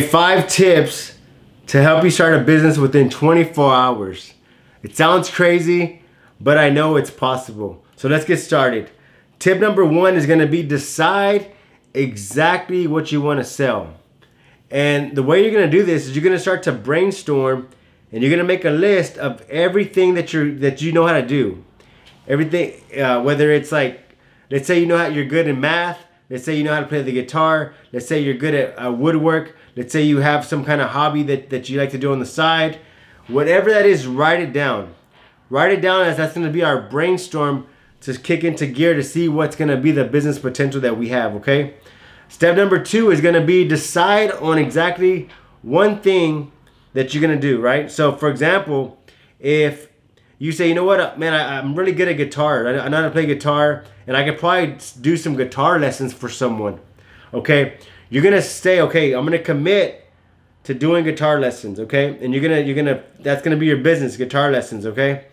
Five tips to help you start a business within 24 hours. It sounds crazy, but I know it's possible. So let's get started. Tip number one is gonna be decide exactly what you wanna sell. And the way you're gonna do this is you're gonna start to brainstorm and you're gonna make a list of everything that you're that you know how to do. Everything, uh, whether it's like, let's say you know how you're good in math, let's say you know how to play the guitar, let's say you're good at uh, woodwork, Let's say you have some kind of hobby that, that you like to do on the side. Whatever that is, write it down. Write it down as that's going to be our brainstorm to kick into gear to see what's going to be the business potential that we have, okay? Step number two is going to be decide on exactly one thing that you're going to do, right? So, for example, if you say, you know what, man, I, am really good at guitar. I, I know how to play guitar, and I could probably do some guitar lessons for someone, okay? You're gonna stay okay i'm gonna commit to doing guitar lessons okay? And you're gonna you're gonna that's gonna be your business guitar lessons okay?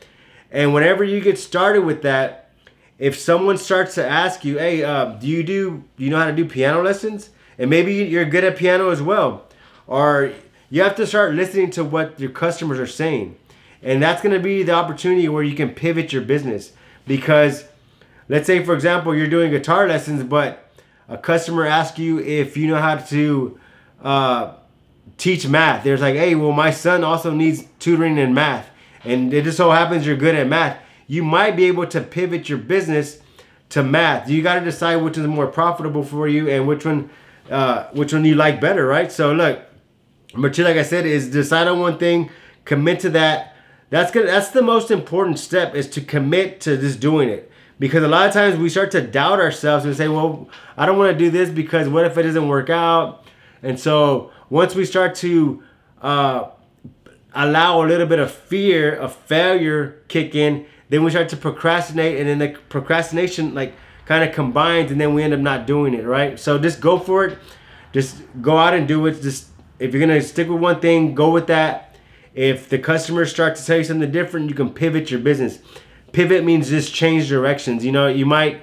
And whenever you get started with that if someone starts to ask you hey uh, do you do do you know how to do piano lessons? And maybe you're good at piano as well. Or you have to start listening to what your customers are saying. And that's going to be the opportunity where you can pivot your business. Because let's say for example you're doing guitar lessons but a customer asks you if you know how to uh, teach math. There's like, hey, well, my son also needs tutoring in math, and it just so happens you're good at math. You might be able to pivot your business to math. You got to decide which is more profitable for you and which one, uh, which one you like better, right? So look, but like I said, is decide on one thing, commit to that. That's good. That's the most important step is to commit to just doing it because a lot of times we start to doubt ourselves and say, well, I don't want to do this because what if it doesn't work out? And so once we start to uh, allow a little bit of fear of failure kick in, then we start to procrastinate, and then the procrastination like kind of combines, and then we end up not doing it, right? So just go for it. Just go out and do it. Just if you're gonna stick with one thing, go with that. If the customers start to tell you something different, you can pivot your business pivot means just change directions. You know, you might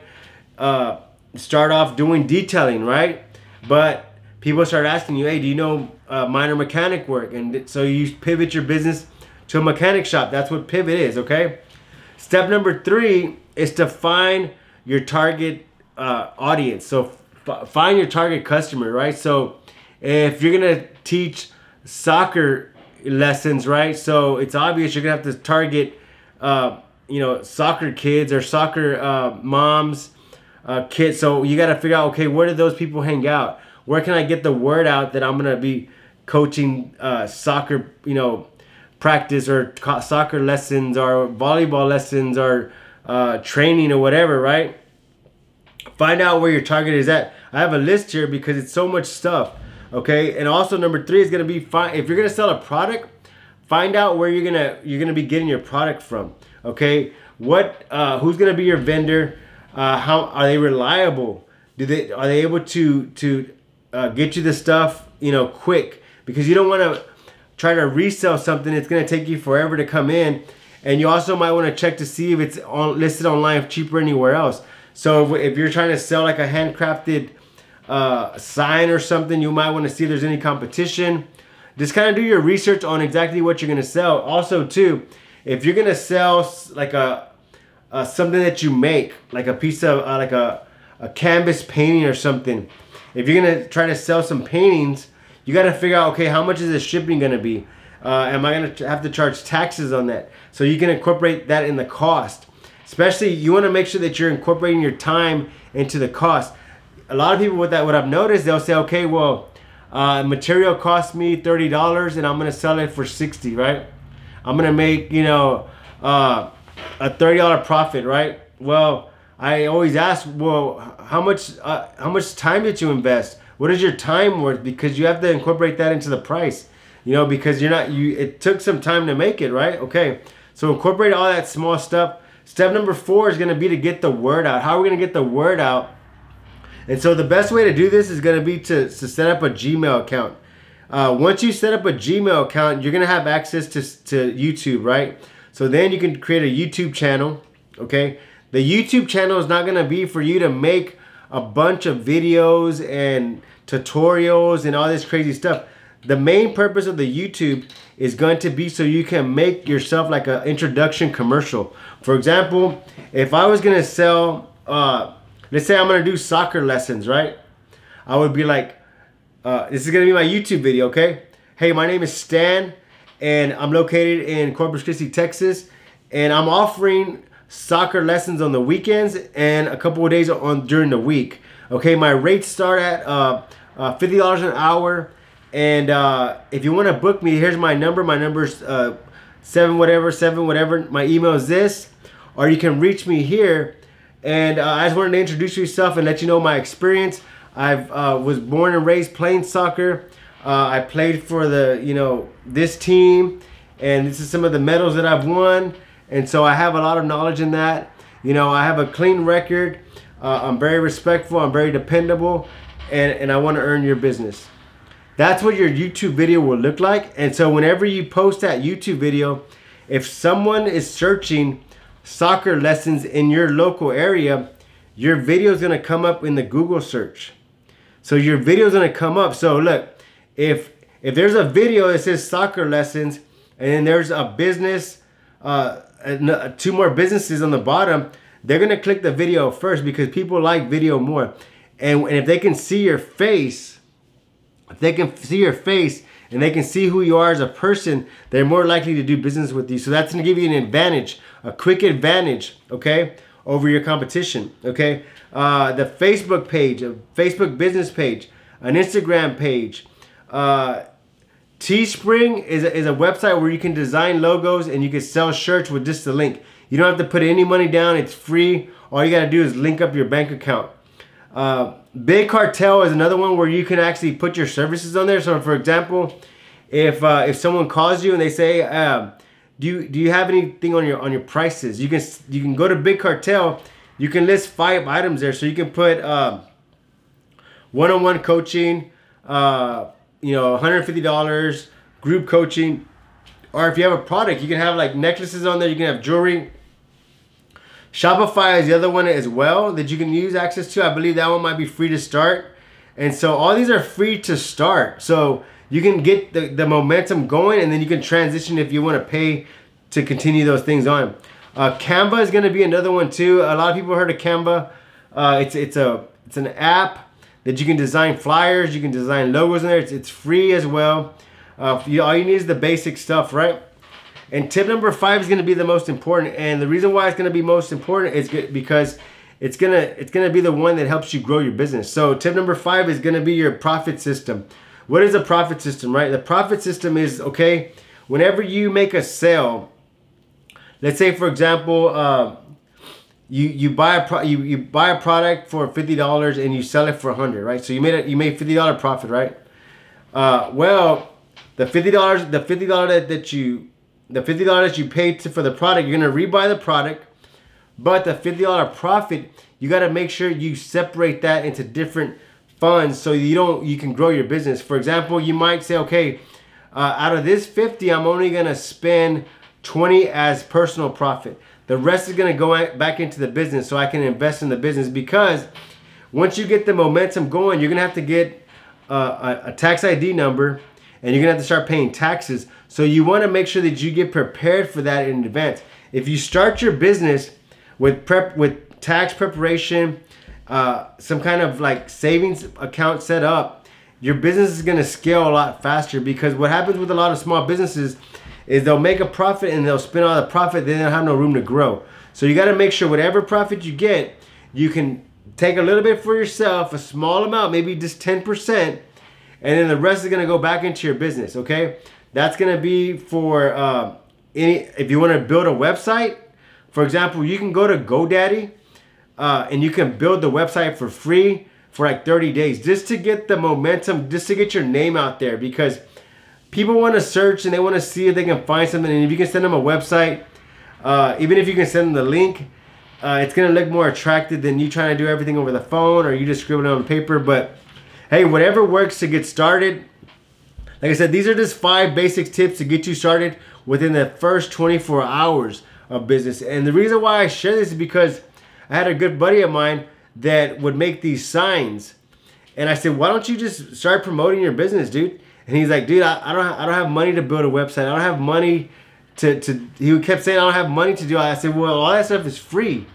uh, start off doing detailing, right? But people start asking you, hey, do you know uh, minor mechanic work? And so you pivot your business to a mechanic shop. That's what pivot is, okay? Step number three is to find your target uh, audience. So find your target customer, right? So if you're gonna teach soccer lessons, right? So it's obvious you're gonna have to target uh, you know soccer kids or soccer uh, moms uh, kids. So you got to figure out okay where do those people hang out? Where can i get the word out that i'm gonna be coaching uh, soccer you know practice or soccer lessons or volleyball lessons or uh, training or whatever right? Find out where your target is at. I have a list here because it's so much stuff okay? And also number three is gonna be fine if you're gonna sell a product find out where you're gonna you're gonna be getting your product from Okay, what? Uh, who's gonna be your vendor? Uh, how are they reliable? Do they are they able to to uh, get you the stuff you know quick? Because you don't want to try to resell something. It's gonna take you forever to come in, and you also might want to check to see if it's on, listed online if cheaper anywhere else. So if, if you're trying to sell like a handcrafted uh, sign or something, you might want to see if there's any competition. Just kind of do your research on exactly what you're gonna sell. Also, too if you're gonna sell like a, a something that you make, like a piece of uh, like a a canvas painting or something, if you're gonna try to sell some paintings, you gotta figure out okay how much is the shipping gonna be. Uh, am I gonna have to charge taxes on that? So you can incorporate that in the cost. Especially you want to make sure that you're incorporating your time into the cost. A lot of people with that, what I've noticed, they'll say, okay, well, uh, material cost me thirty dollars, and I'm gonna sell it for sixty, right? I'm gonna make you know uh, a thirty dollar profit, right? Well, I always ask, well, how much uh, how much time did you invest? What is your time worth? Because you have to incorporate that into the price, you know, because you're not you. It took some time to make it, right? Okay, so incorporate all that small stuff. Step number four is gonna be to get the word out. How are we gonna get the word out? And so the best way to do this is gonna be to, to set up a Gmail account. Uh, once you set up a Gmail account, you're gonna have access to, to YouTube, right? So then you can create a YouTube channel, okay? The YouTube channel is not gonna be for you to make a bunch of videos and tutorials and all this crazy stuff. the main purpose of the YouTube is going to be so you can make yourself like an introduction commercial. For example, if I was gonna sell, uh, let's say I'm gonna do soccer lessons, right? I would be like, uh, this is gonna be my YouTube video, okay? Hey, my name is Stan, and I'm located in Corpus Christi, Texas, and I'm offering soccer lessons on the weekends and a couple of days on during the week. Okay, my rates start at uh, uh, fifty dollars an hour, and uh, if you want to book me, here's my number. My number's uh, seven whatever seven whatever. My email is this, or you can reach me here. And uh, I just wanted to introduce yourself and let you know my experience. I uh, was born and raised playing soccer. Uh, I played for the you know this team, and this is some of the medals that I've won. And so I have a lot of knowledge in that. You know, I have a clean record. Uh, I'm very respectful. I'm very dependable, and and I want to earn your business. That's what your YouTube video will look like. And so whenever you post that YouTube video, if someone is searching soccer lessons in your local area, your video is going to come up in the Google search. So your video is to come up. So look, if if there's a video that says soccer lessons and there's a business, uh, two more businesses on the bottom, they're gonna click the video first because people like video more. And, and if they can see your face, if they can see your face and they can see who you are as a person, they're more likely to do business with you. So that's gonna give you an advantage, a quick advantage, okay, over your competition, okay? Uh, the Facebook page, a Facebook business page, an Instagram page, uh, Teespring is a, is a website where you can design logos and you can sell shirts with just a link. You don't have to put any money down. It's free. All you got to do is link up your bank account. Uh, Big Cartel is another one where you can actually put your services on there. So, for example, if uh, if someone calls you and they say, uh, "Do you do you have anything on your on your prices?" You can you can go to Big Cartel. You can list five items there. So you can put uh, one-on-one coaching, uh, you know, $150 group coaching. Or if you have a product, you can have like necklaces on there, you can have jewelry. Shopify is the other one as well that you can use access to. I believe that one might be free to start. And so all these are free to start. So you can get the, the momentum going and then you can transition if you want to pay to continue those things on. Uh, Canva is going to be another one too. A lot of people heard of Canva. Uh, it's it's a it's an app that you can design flyers, you can design logos in there. It's, it's free as well. Uh, you, all you need is the basic stuff, right? And tip number five is going to be the most important. And the reason why it's going to be most important is because it's gonna it's gonna be the one that helps you grow your business. So tip number five is gonna be your profit system. What is a profit system, right? The profit system is okay. Whenever you make a sale, let's say for example, uh, you you buy a pro, you, you buy a product for fifty dollars and you sell it for a hundred, right? So you made a you made fifty dollar profit, right? Uh, well, the fifty dollars the fifty dollar that, that you the fifty dollars you paid to, for the product, you're gonna rebuy the product, but the fifty dollar profit, you got to make sure you separate that into different funds so you don't you can grow your business. For example, you might say, okay, uh, out of this fifty, I'm only gonna spend twenty as personal profit. The rest is to go back into the business so I can invest in the business because once you get the momentum going, you're to have to get a, a tax ID number and you're to have to start paying taxes. So you want to make sure that you get prepared for that in advance. If you start your business with prep with tax preparation, uh, some kind of like savings account set up, your business is to scale a lot faster because what happens with a lot of small businesses is they'll make a profit and they'll spend all the profit, then they don't have no room to grow. So you got to make sure whatever profit you get, you can take a little bit for yourself, a small amount, maybe just 10%, and then the rest is to go back into your business, okay? That's to be for uh, any, if you want to build a website, for example, you can go to GoDaddy uh, and you can build the website for free for like 30 days just to get the momentum, just to get your name out there because – people want to search and they want to see if they can find something. And if you can send them a website, uh, even if you can send them the link, uh, it's gonna look more attractive than you trying to do everything over the phone or you just scribbling on paper. But hey, whatever works to get started. Like I said, these are just five basic tips to get you started within the first 24 hours of business. And the reason why I share this is because I had a good buddy of mine that would make these signs. And I said, why don't you just start promoting your business, dude? And he's like, dude, I, I don't I don't have money to build a website. I don't have money to to. He kept saying I don't have money to do. I said, well, all that stuff is free.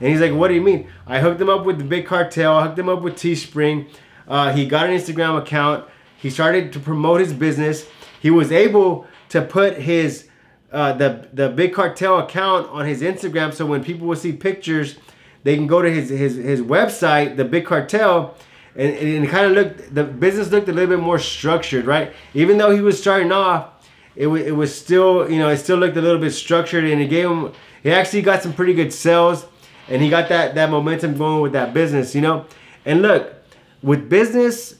And he's like, what do you mean? I hooked him up with the big cartel. I hooked him up with Teespring. Uh, he got an Instagram account. He started to promote his business. He was able to put his uh, the the big cartel account on his Instagram, so when people will see pictures, they can go to his his his website, the big cartel, and, and it kind of looked the business looked a little bit more structured, right? Even though he was starting off, it was it was still you know it still looked a little bit structured, and it gave him he actually got some pretty good sales, and he got that that momentum going with that business, you know. And look, with business,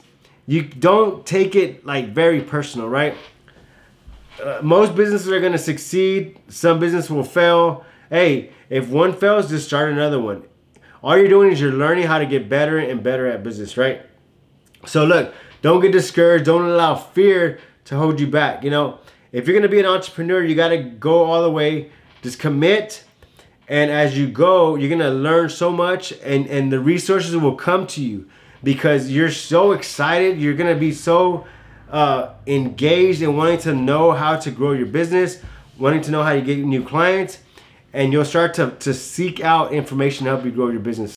you don't take it like very personal, right? Uh, most businesses are going to succeed. Some business will fail. Hey, if one fails, just start another one. All you're doing is you're learning how to get better and better at business, right? So look, don't get discouraged. Don't allow fear to hold you back. You know, if you're to be an entrepreneur, you got to go all the way. Just commit. And as you go, you're to learn so much and, and the resources will come to you because you're so excited. You're to be so uh, engaged in wanting to know how to grow your business, wanting to know how to get new clients, and you'll start to, to seek out information to help you grow your business.